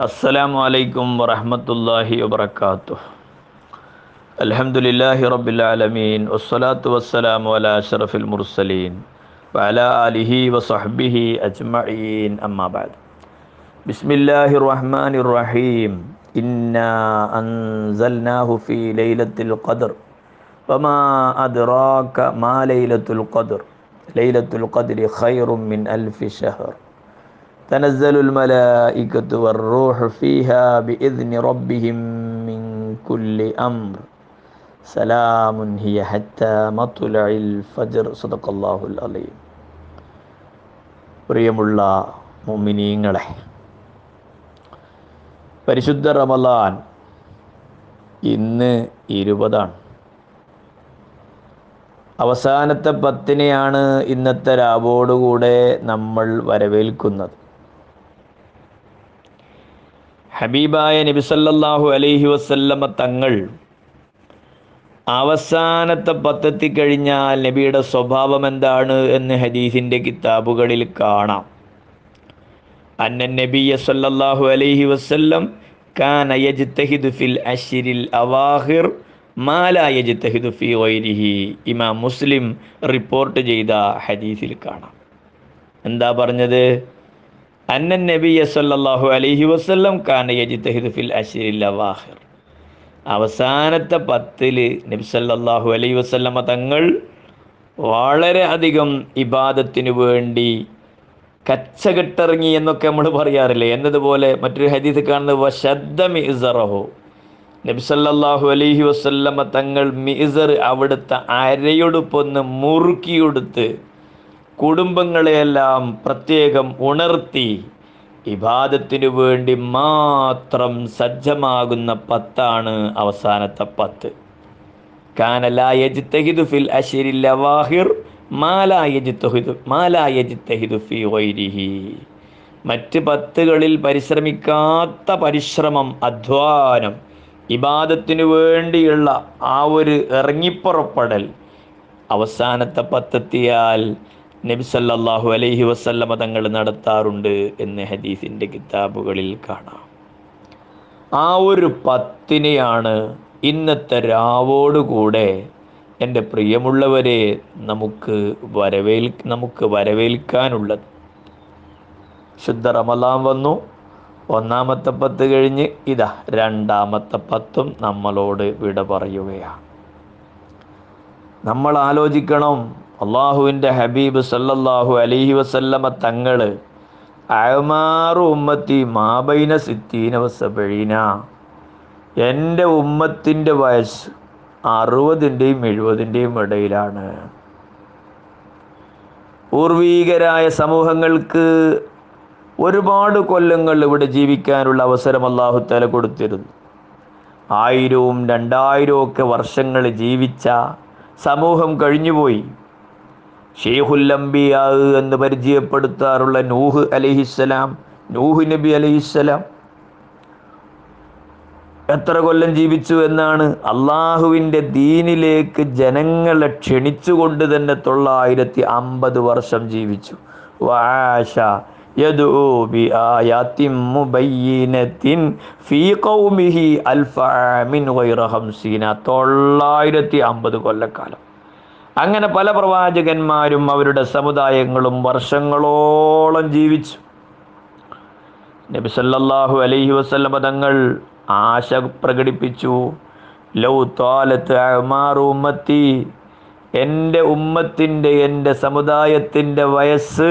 السلام عليكم ورحمة الله وبركاته. الحمد لله رب العالمين والصلاة والسلام على أشرف المرسلين وعلى آله وصحبه أجمعين أما بعد. بسم الله الرحمن الرحيم إنا أنزلناه في ليلة القدر. وما أدراك ما ليلة القدر. ليلة القدر خير من ألف شهر. تنزل الملائكة والروح فيها بإذن ربهم من كل أمر سلام هي حتى مطلع الفجر صدق الله العظيم പ്രിയമുള്ള മുമിനീങ്ങളെ പരിശുദ്ധ റമലാൻ ഇന്ന് ഇരുപതാണ് അവസാനത്തെ പത്തിനെയാണ് ഇന്നത്തെ രാവോടുകൂടെ നമ്മൾ വരവേൽക്കുന്നത് ഹബീബായ നബിസല്ലാഹു അലൈഹി വസല്ലമ തങ്ങൾ അവസാനത്തെ പത്തെത്തി കഴിഞ്ഞാൽ നബിയുടെ സ്വഭാവം എന്താണ് എന്ന് ഹദീസിന്റെ കിതാബുകളിൽ കാണാം. അന്നൻ നബിയ സല്ലല്ലാഹു അലൈഹി വസല്ലം കാന യജ്തഹിദു ഫിൽ അശ്രിൽ അവാഹിർ മാല യജ്തഹിദു ഫി വൈരിഹി ഇമാം മുസ്ലിം റിപ്പോർട്ട് ചെയ്ത ഹദീസിൽ കാണാം. എന്താ പറഞ്ഞത്? അന്നൻ നബിയ സല്ലല്ലാഹു അലഹി വസല്ലം കാന അവസാനത്തെ പത്തിൽ നബി സല്ലാഹു അലൈഹി വസല്ലമ തങ്ങൾ വളരെ അധികം ഇബാദത്തിന് വേണ്ടി കച്ചകെട്ടിറങ്ങി എന്നൊക്കെ നമ്മൾ പറയാറില്ലേ? എന്നതുപോലെ മറ്റൊരു ഹദീസ് കാണുന്നത് വശദ്ദ മിസറഹു നബി സല്ലല്ലാഹു അലൈഹി വസല്ലമ തങ്ങൾ മിസർ അവിടുത്തെ അരയൊടുപ്പൊന്ന് മുറുക്കിയെടുത്ത് കുടുംബങ്ങളെയെല്ലാം പ്രത്യേകം ഉണർത്തി ഇബാദത്തിനു വേണ്ടി മാത്രം സജ്ജമാകുന്ന പത്താണ് അവസാനത്തെ പത്ത്. കാനലായജിത്തഹിദു ഫിൽ ലവാഹിർ വൈരിഹി മറ്റ് പത്തുകളിൽ പരിശ്രമിക്കാത്ത പരിശ്രമം അധ്വാനം ഇബാദത്തിനു വേണ്ടിയുള്ള ആ ഒരു ഇറങ്ങിപ്പുറപ്പെടൽ അവസാനത്തെ പത്തെത്തിയാൽ നബി സല്ലല്ലാഹു അലൈഹി വസല്ലമ തങ്ങൾ നടത്താറുണ്ട് എന്ന് ഹദീസിന്റെ കിതാബുകളിൽ കാണാം. ആ ഒരു പത്തിനെയാണ് ഇന്നത്തെ രാവോടുകൂടെ എന്റെ പ്രിയമുള്ളവരെ നമുക്ക് വരവേൽ നമുക്ക് വരവേൽക്കാനുള്ളത്. ശുദ്ധ റമലാം വന്നു. ഒന്നാമത്തെ പത്ത് കഴിഞ്ഞ് ഇതാ രണ്ടാമത്തെ പത്തും നമ്മളോട് വിട പറയുകയാണ്. നമ്മൾ ആലോചിക്കണം അള്ളാഹുവിന്റെ ഹബീബ് സല്ലല്ലാഹു അലൈഹി വസല്ലമ തങ്ങൾ അയമാറു ഉമ്മത്തി മാബൈന സിത്തീന വസബഴീന. എന്റെ ഉമ്മത്തിന്റെ വയസ്സ് അറുപതിന്റെയും എഴുപതിന്റെയും ഇടയിലാണ്. പൂർവീകരായ സമൂഹങ്ങൾക്ക് ഒരുപാട് കൊല്ലങ്ങൾ ഇവിടെ ജീവിക്കാനുള്ള അവസരം അള്ളാഹുത്താല കൊടുത്തിരുന്നു. ആയിരവും രണ്ടായിരവും ഒക്കെ വർഷങ്ങൾ ജീവിച്ച സമൂഹം കഴിഞ്ഞുപോയി. ഷെയ്ഖുല്ലംബിയാ എന്ന് പരിചയപ്പെടുത്താറുള്ള നൂഹ് അലിഹിസ്സലാം നൂഹ് നബി അലിഹിസ്സലാം എത്ര കൊല്ലം ജീവിച്ചു എന്നാണ് അള്ളാഹുവിന്റെ ദീനിലേക്ക് ജനങ്ങളെ ക്ഷണിച്ചുകൊണ്ട് തന്നെ തൊള്ളായിരത്തി അമ്പത് വർഷം ജീവിച്ചു. വാഷ തൊള്ളായിരത്തി അമ്പത് കൊല്ലക്കാലം. അങ്ങനെ പല പ്രവാചകന്മാരും അവരുടെ സമുദായങ്ങളും വർഷങ്ങളോളം ജീവിച്ചു. നബി സല്ലല്ലാഹു അലൈഹി വസല്ലമ തങ്ങൾ ആശ പ്രകടിപ്പിച്ചു. ലൗ താലത്ത് അമാറു ഉമ്മത്തി എന്റെ ഉമ്മത്തിന്റെ എന്റെ സമുദായത്തിന്റെ വയസ്സ്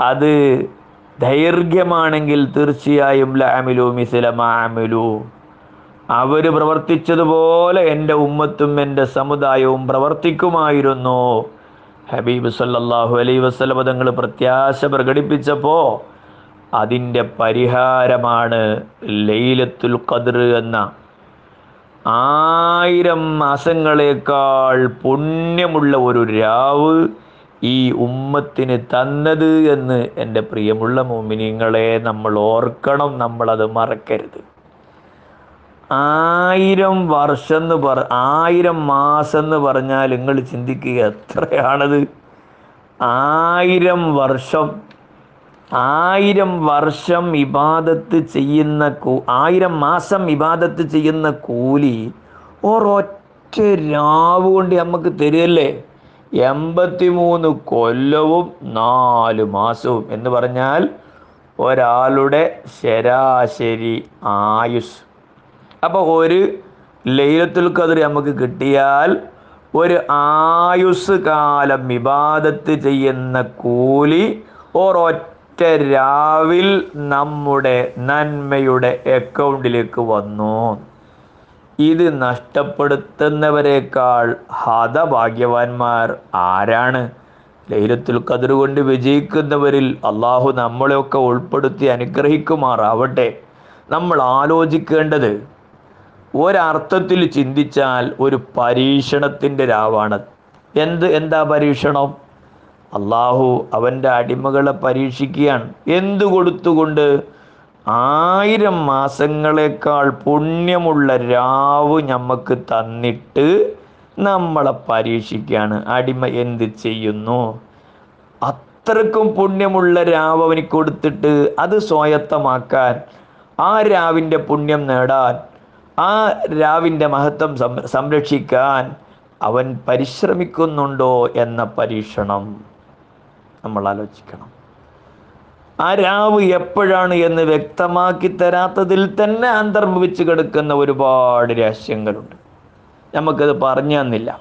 അത് ദൈർഘ്യമാണെങ്കിൽ തീർച്ചയായും ലഅമിലു മിസിലമാമിലു അവർ പ്രവർത്തിച്ചതുപോലെ എന്റെ ഉമ്മത്തും എന്റെ സമുദായവും പ്രവർത്തിക്കുമായിരുന്നു. ഹബീബ് സല്ലാഹു അലൈ വസല്ലമ തങ്ങൾ പ്രത്യാശ പ്രകടിപ്പിച്ചപ്പോൾ അതിന്റെ പരിഹാരമാണ് ലൈലത്തുൽ ഖദ്ർ എന്ന ആയിരം മാസങ്ങളേക്കാൾ പുണ്യമുള്ള ഒരു രാവ് ഈ ഉമ്മത്തിന് തന്നത് എന്ന് എന്റെ പ്രിയമുള്ള മോമിനിങ്ങളെ നമ്മൾ ഓർക്കണം നമ്മളത് മറക്കരുത്. ആയിരം വർഷം എന്ന് പറ ആയിരം മാസം എന്ന് പറഞ്ഞാൽ നിങ്ങൾ ചിന്തിക്കുക എത്രയാണത്? ആയിരം വർഷം. ആയിരം വർഷം ഇബാദത്ത് ചെയ്യുന്ന ആയിരം മാസം ഇബാദത്ത് ചെയ്യുന്ന കൂലി ഒരൊറ്റ രാവ് കൊണ്ട് നമുക്ക് തരികയല്ലേ? എൺപത്തിമൂന്ന് കൊല്ലവും നാല് മാസവും എന്ന് പറഞ്ഞാൽ ഒരാളുടെ ശരാശരി ആയുസ് അപ്പോൾ ഒരു ലൈലത്തുൽ ഖദർ നമുക്ക് കിട്ടിയാൽ ഒരു ആയുസ് കാലം വിവാദത്ത് ചെയ്യുന്ന കൂലി ഒരൊറ്റ രാവിൽ നമ്മുടെ നന്മയുടെ അക്കൗണ്ടിലേക്ക് വന്നു. ഇത് നഷ്ടപ്പെടുത്തുന്നവരെക്കാൾ ഹതഭാഗ്യവാന്മാർ ആരാണ്? ലൈലത്തുൽ ഖദർ കൊണ്ട് വിജയിക്കുന്നവരിൽ അള്ളാഹു നമ്മളെയൊക്കെ ഉൾപ്പെടുത്തി അനുഗ്രഹിക്കുമാറാവട്ടെ. നമ്മൾ ആലോചിക്കേണ്ടത് ഒരർത്ഥത്തിൽ ചിന്തിച്ചാൽ ഒരു പരീക്ഷണത്തിന്റെ രാവാണ്. എന്ത് എന്താ പരീക്ഷണം? അള്ളാഹു അവന്റെ അടിമകളെ പരീക്ഷിക്കുകയാണ്. എന്തു കൊടുത്തുകൊണ്ട്? ആയിരം മാസങ്ങളെക്കാൾ പുണ്യമുള്ള രാവ് ഞമ്മക്ക് തന്നിട്ട് നമ്മളെ പരീക്ഷിക്കുകയാണ്. അടിമ എന്ത് ചെയ്യുന്നു? അത്രക്കും പുണ്യമുള്ള രാവ് അവന് കൊടുത്തിട്ട് അത് സ്വായത്തമാക്കാൻ ആ രാവിന്റെ പുണ്യം നേടാൻ ആ രാവിന്റെ മഹത്വം സംരക്ഷിക്കാൻ അവൻ പരിശ്രമിക്കുന്നുണ്ടോ എന്ന പരീക്ഷണം നമ്മൾ ആലോചിക്കണം. ആ രാവ് എപ്പോഴാണ് എന്ന് വ്യക്തമാക്കി തരാത്തതിൽ തന്നെ അന്തർഭവിച്ച് കിടക്കുന്ന ഒരുപാട് രഹസ്യങ്ങളുണ്ട്. നമുക്കത് പറഞ്ഞു തന്നില്ല.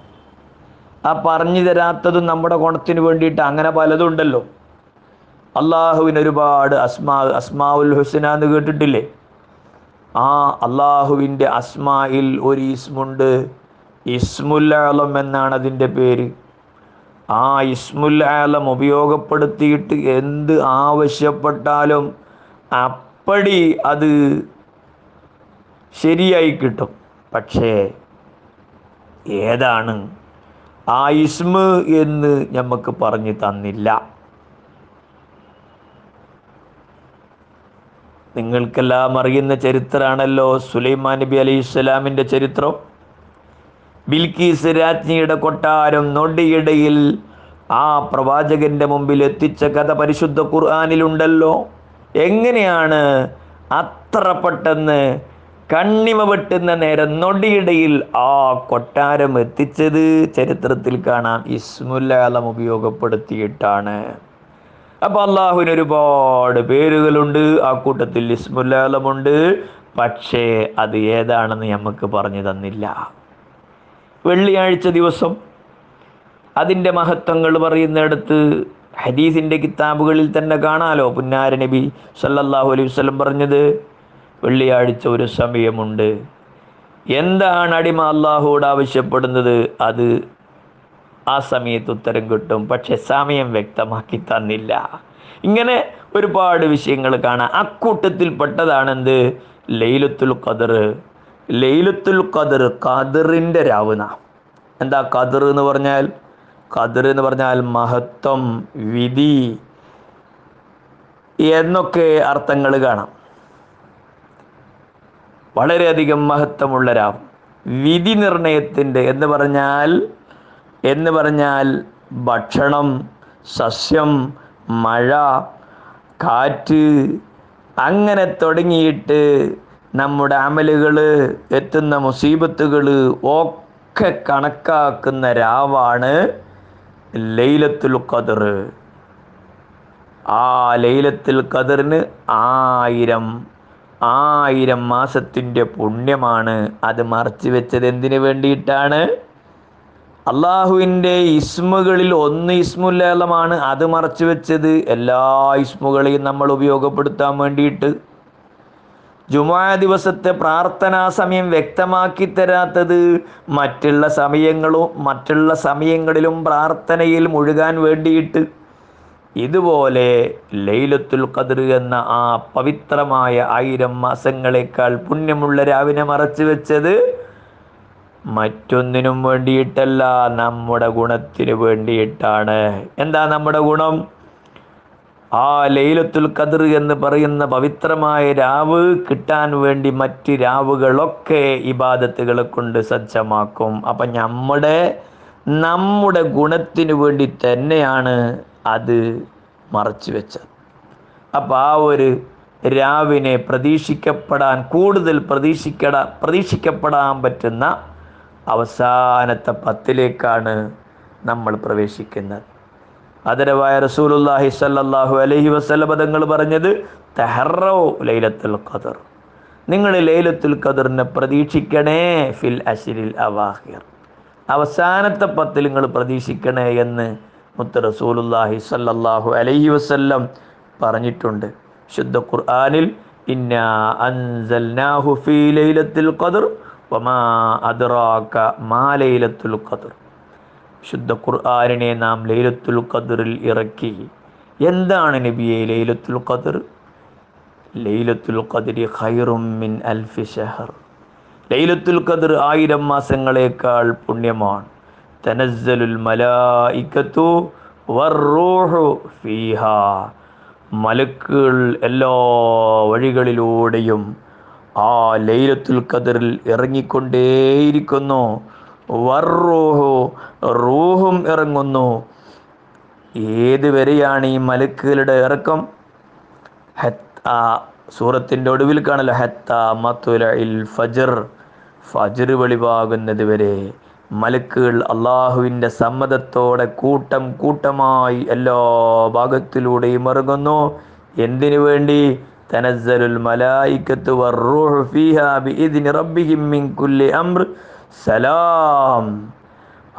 ആ പറഞ്ഞു തരാത്തതും നമ്മുടെ ഗുണത്തിന് വേണ്ടിയിട്ട് അങ്ങനെ പലതും ഉണ്ടല്ലോ അള്ളാഹുവിന് ഒരുപാട് അസ്മാ അസ്മാവുൽ ഹുസന എന്ന് കേട്ടിട്ടില്ലേ? ആ അള്ളാഹുവിന്റെ അസ്മായിൽ ഒരു ഇസ്മുണ്ട്. ഇസ്മുൽ ആലം എന്നാണ് അതിന്റെ പേര്. ആ ഇസ്മുൽ ആലം ഉപയോഗപ്പെടുത്തിയിട്ട് എന്ത് ആവശ്യപ്പെട്ടാലും അപ്പടി അത് ശരിയായി കിട്ടും. പക്ഷേ ഏതാണ്? ആ ഇസ്മ എന്ന് നമുക്ക് പറഞ്ഞു തന്നില്ല. നിങ്ങൾക്കെല്ലാം അറിയുന്ന ചരിത്രമാണല്ലോ സുലൈമാൻ നബി അലി ഇസ്ലാമിന്റെ ചരിത്രം. ബിൽക്കീസ് രാജ്ഞിയുടെ കൊട്ടാരം നൊടിയിടയിൽ ആ പ്രവാചകന്റെ മുമ്പിൽ എത്തിച്ച കഥ പരിശുദ്ധ ഖുർആാനിലുണ്ടല്ലോ. എങ്ങനെയാണ് അത്ര പെട്ടെന്ന് കണ്ണിമ വെട്ടുന്ന നേരം നൊടിയിടയിൽ ആ കൊട്ടാരം എത്തിച്ചത്? ചരിത്രത്തിൽ കാണാം. ഇസ്മുല്ലാലം ഉപയോഗപ്പെടുത്തിയിട്ടാണ്. അപ്പൊ അള്ളാഹുവിന് ഒരുപാട് പേരുകളുണ്ട്. ആ കൂട്ടത്തിൽ ഇസ്മുല്ലാലമുണ്ട്. പക്ഷേ അത് ഏതാണെന്ന് നമുക്ക് പറഞ്ഞു തന്നില്ല. വെള്ളിയാഴ്ച ദിവസം അതിന്റെ മഹത്വങ്ങൾ പറയുന്നിടത്ത് ഹദീസിന്റെ കിതാബുകളിൽ തന്നെ കാണാലോ. പുന്നാര നബി സല്ലല്ലാഹു അലൈഹി വസല്ലം പറഞ്ഞത് വെള്ളിയാഴ്ച ഒരു സമയമുണ്ട്. എന്താണ് അടിമ അള്ളാഹുവോട് ആവശ്യപ്പെടുന്നത്? അത് ആ സമയത്ത് ഉത്തരം കിട്ടും. പക്ഷെ സമയം വ്യക്തമാക്കി തന്നില്ല. ഇങ്ങനെ ഒരുപാട് വിഷയങ്ങൾ കാണാം. അക്കൂട്ടത്തിൽ പെട്ടതാണെന്ത്? ലൈലത്തുൽ ഖദർ. ലൈലത്തുൽ ഖദർ ഖദറിന്റെ രാവുന. എന്താ ഖദർ എന്ന് പറഞ്ഞാൽ? ഖദർ എന്ന് പറഞ്ഞാൽ മഹത്വം വിധി എന്നൊക്കെ അർത്ഥങ്ങൾ കാണാം. വളരെയധികം മഹത്വമുള്ള രാവ്. വിധി നിർണയത്തിന്റെ എന്ന് പറഞ്ഞാൽ എന്ന് പറഞ്ഞാൽ ഭക്ഷണം സസ്യം മഴ കാറ്റ് അങ്ങനെ തുടങ്ങിയിട്ട് നമ്മുടെ അമലുകൾ എത്തുന്ന മുസീബത്തുകൾ ഒക്കെ കണക്കാക്കുന്ന രാവാണ് ലൈലത്തുൽ ഖദർ. ആ ലൈലത്തുൽ ഖദറിന് ആയിരം ആയിരം മാസത്തിന്റെ പുണ്യമാണ്. അത് മറച്ചു വെച്ചത് എന്തിനു വേണ്ടിയിട്ടാണ്? അള്ളാഹുവിന്റെ ഇസ്മുകളിൽ ഒന്ന് ഇസ്മുല്ലേലമാണ് അത് മറച്ചു വെച്ചത് എല്ലാ ഇസ്മുകളെയും നമ്മൾ ഉപയോഗപ്പെടുത്താൻ വേണ്ടിയിട്ട്. ജുമാ ദിവസത്തെ പ്രാർത്ഥനാ സമയം വ്യക്തമാക്കി തരാത്തത് മറ്റുള്ള സമയങ്ങളും മറ്റുള്ള സമയങ്ങളിലും പ്രാർത്ഥനയിൽ മുഴുകാൻ വേണ്ടിയിട്ട്. ഇതുപോലെ ലൈലത്തുൽ ഖദർ എന്ന ആ പവിത്രമായ ആയിരം മാസങ്ങളെക്കാൾ പുണ്യമുള്ള രാവിനെ മറച്ചു വെച്ചത് മറ്റൊന്നിനും വേണ്ടിയിട്ടല്ല നമ്മുടെ ഗുണത്തിന് വേണ്ടിയിട്ടാണ്. എന്താ നമ്മുടെ ഗുണം? ആ ലൈലത്തുൽ കതിർ എന്ന് പറയുന്ന പവിത്രമായ രാവ് കിട്ടാൻ വേണ്ടി മറ്റ് രാവുകളൊക്കെ ഇബാദത്തുകളെ കൊണ്ട് സജ്ജമാക്കും. അപ്പം നമ്മുടെ നമ്മുടെ ഗുണത്തിന് വേണ്ടി തന്നെയാണ് അത് മറച്ചു വെച്ചത്. അപ്പം ആ ഒരു രാവിനെ പ്രതീക്ഷിക്കപ്പെടാൻ കൂടുതൽ പ്രതീക്ഷിക്കട പ്രതീക്ഷിക്കപ്പെടാൻ പറ്റുന്ന അവസാനത്തെ പത്തിലേക്കാണ് നമ്മൾ പ്രവേശിക്കുന്നത്. അതരവായ റസൂലുല്ലാഹി സല്ലാഹു അലഹി വസല്ലം പദങ്ങൾ പറഞ്ഞത് തെഹറോ ലൈലത്തുൽ ഖദർ. നിങ്ങൾ ലൈലത്തുൽ ഖദറിനെ പ്രതീക്ഷിക്കണേ ഫിൽ അശിരിൽ അവാഹിർ. അവസാനത്തെ പത്തിൽ നിങ്ങൾ പ്രതീക്ഷിക്കണേ എന്ന് മുത്ത റസൂലുല്ലാഹി സല്ലാഹു അലഹി വസ്ല്ലം പറഞ്ഞിട്ടുണ്ട്. ശുദ്ധ ഖുർആാനിൽ ഇന്നാ അൻസൽനാഹു ഫീ ലൈലത്തുൽ ഖദർ വമാ ശുദ്ധ ഖുർആാനിനെ നാം ലൈലത്തുൽ ഖദറിൽ ഇറക്കി. എന്താണ് നബിയെ ലൈലത്തുൽ ഖദർ? ലൈലത്തുൽ ഖദരി ഖൈറും മിൻ അൽഫി ഷഹർ ലൈലത്തുൽ ഖദർ ആയിരം മാസങ്ങളേക്കാൾ പുണ്യമാണ്. തനസ്സലുൽ മലായിക്കത്തു വർറൂഹു ഫീഹാ. മലക്കുകൾ എല്ലാ വഴികളിലൂടെയും ആ ലൈലത്തുൽ ഖദറിൽ ഇറങ്ങിക്കൊണ്ടേയിരിക്കുന്നു. വർറൂഹു റൂഹും ഇറങ്ങുന്നു. ഏത് വരെയാണ് ഈ മലക്കുകളുടെ ഇറക്കം? ഹത്ത സൂറത്തിന്റെ ഒടുവിൽ കാണല്ലോ ഹത്ത മത്തുലയിൽ ഫജർ. ഫജർ വെളിവാകുന്നത് വരെ മലക്കുകൾ അള്ളാഹുവിന്റെ സമ്മതത്തോടെ കൂട്ടം കൂട്ടമായി എല്ലാ ഭാഗത്തിലൂടെയും ഇറങ്ങുന്നു. എന്തിനു വേണ്ടി? തനസ്സലുൽ الملائكة والروح ഫീഹാ بإذن റബ്ബിഹിം മിൻ കുല്ലി അംർ. സലാം.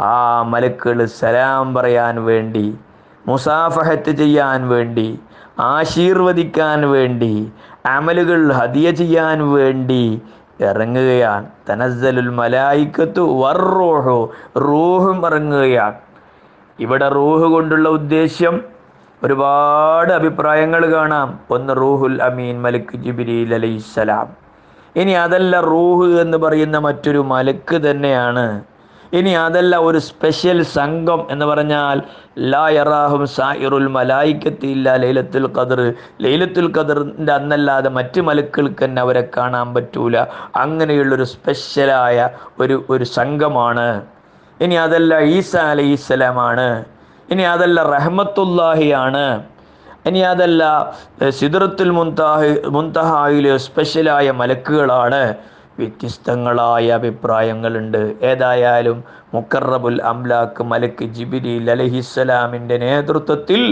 ആ മലക്കുകൾ സലാം പറയാൻ വേണ്ടി മുസാഫഹത്ത് ചെയ്യാൻ വേണ്ടി ആശീർവദിക്കാൻ വേണ്ടി അമലുകൾ ഹദിയ ചെയ്യാൻ വേണ്ടി ഇറങ്ങുകയാണ്. തനസ്സലുൽ മലായിക്കത്തു വർറോഹോ റൂഹും ഇറങ്ങുകയാണ്. ഇവിടെ റൂഹ് കൊണ്ടുള്ള ഉദ്ദേശ്യം ഒരുപാട് അഭിപ്രായങ്ങൾ കാണാം. ഒന്ന് റൂഹുൽ അമീൻ മലിക് ജിബിരിൽ അലൈഹിസ്സലാം. ഇനി അതല്ല റൂഹ് എന്ന് പറയുന്ന മറ്റൊരു മലക്ക് തന്നെയാണ്. ഇനി അതല്ല ഒരു സ്പെഷ്യൽ സംഘം എന്ന് പറഞ്ഞാൽ ലാ യറാഹും സായിറുൽ മലായിക്കത്തി ഇല്ല ലൈലത്തുൽ ഖദർ. ലൈലത്തുൽ ഖദറിന്റെ അന്നല്ലാതെ മറ്റ് മലക്കുകൾക്ക് തന്നെ അവരെ കാണാൻ പറ്റൂല. അങ്ങനെയുള്ളൊരു സ്പെഷ്യലായ ഒരു ഒരു സംഘമാണ്. ഇനി അതല്ല ഈസ അലൈഹിസ്സലാമാണ്. ഇനി അതല്ല റഹ്മത്തുല്ലാഹിയാണ്. ഇനി അതല്ല സിദറത്തുൽ മുൻതാഹി മുൻതഹായിലെ സ്പെഷ്യലായ മലക്കുകളാണ്. വ്യത്യസ്തങ്ങളായ അഭിപ്രായങ്ങളുണ്ട്. ഏതായാലും മുക്കറബുൽ അംലാക്ക് മലക്ക് ജിബിരി അലഹിസ്സലാമിന്റെ നേതൃത്വത്തിൽ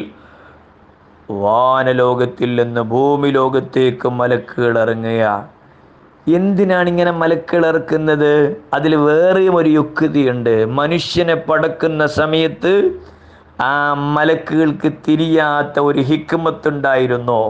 വാനലോകത്തിൽ നിന്ന് ഭൂമി ലോകത്തേക്ക് മലക്കുകൾ ഇറങ്ങുക എന്തിനാണ് ഇങ്ങനെ മലക്കുകൾ ഇറക്കുന്നത് അതിൽ വേറെയും ഒരു യുക്തിയുണ്ട്. മനുഷ്യനെ പടക്കുന്ന സമയത്ത് ആ മലക്കുകൾക്ക് തിരിയാത്ത ഒരു ഹിക്കുമത്തുണ്ടായിരുന്നു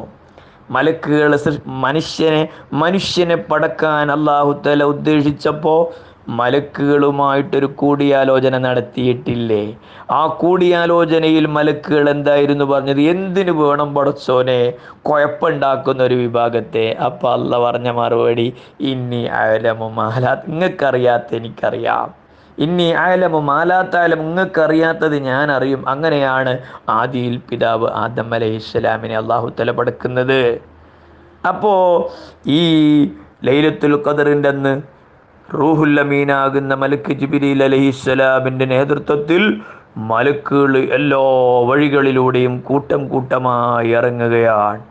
മലക്കുകൾ മനുഷ്യനെ മനുഷ്യനെ പടക്കാൻ അള്ളാഹുത്തല ഉദ്ദേശിച്ചപ്പോൾ മലക്കുകളുമായിട്ടൊരു കൂടിയാലോചന നടത്തിയിട്ടില്ലേ? ആ കൂടിയാലോചനയിൽ മലക്കുകൾ എന്തായിരുന്നു പറഞ്ഞത്? എന്തിനു വേണം പടച്ചോനെ? കുഴപ്പമുണ്ടാക്കുന്ന ഒരു വിഭാഗത്തെ. അപ്പം അല്ല പറഞ്ഞ മറുപടി ഇനി അയലമു മാലാത്ത് നിങ്ങൾക്കറിയാത്ത എനിക്കറിയാം. ഇനി ആയാലും മാലാത്തായാലും നിങ്ങൾക്കറിയാത്തത് ഞാൻ അറിയും. അങ്ങനെയാണ് ആദിയിൽ പിതാവ് ആദം അലൈഹി ഇസ്ലാമിനെ അള്ളാഹു തല പടക്കുന്നത് അപ്പോൾ ഈ ലൈലത്തുൽ ഖദറിന്റെ അന്ന് റൂഹുല്ലമീനാകുന്ന മലക്ക് ജിബിരിൽ അലഹി സ്വലാമിന്റെ നേതൃത്വത്തിൽ മലക്കുകൾ എല്ലാ വഴികളിലൂടെയും കൂട്ടം കൂട്ടമായി ഇറങ്ങുകയാണ്.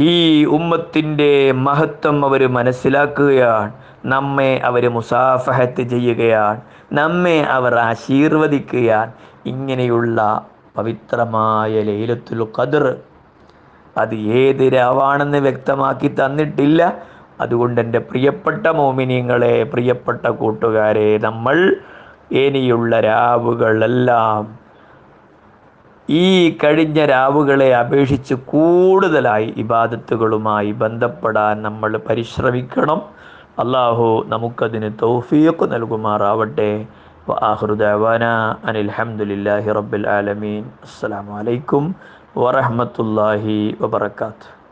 ഈ ഉമ്മത്തിന്റെ മഹത്വം അവർ മനസ്സിലാക്കുകയാണ്. നമ്മെ അവർ മുസാഫഹത്ത് ചെയ്യുകയാണ്. നമ്മെ അവർ ആശീർവദിക്കുകയാൻ ഇങ്ങനെയുള്ള പവിത്രമായ ലൈലത്തുൽ ഖദർ അത് ഏത് രാവാണെന്ന് വ്യക്തമാക്കി തന്നിട്ടില്ല. അതുകൊണ്ട് എന്റെ പ്രിയപ്പെട്ട മോമിനിയങ്ങളെ പ്രിയപ്പെട്ട കൂട്ടുകാരെ നമ്മൾ ഇനിയുള്ള രാവുകളെല്ലാം ഈ കഴിഞ്ഞ രാവുകളെ അപേക്ഷിച്ച് കൂടുതലായി ഇബാദത്തുകളുമായി ബന്ധപ്പെടാൻ നമ്മൾ പരിശ്രമിക്കണം. അള്ളാഹു നമുക്കതിന് തൗഫീഖ് നൽകുമാറാവട്ടെ. ആഹൃദാന അനിൽഹമുല്ലാഹി റബ്ബിൽ ആലമീൻ. അസ്സലാമു അലൈക്കും വറഹ്മത്തുള്ളാഹി വബർക്കാത്തു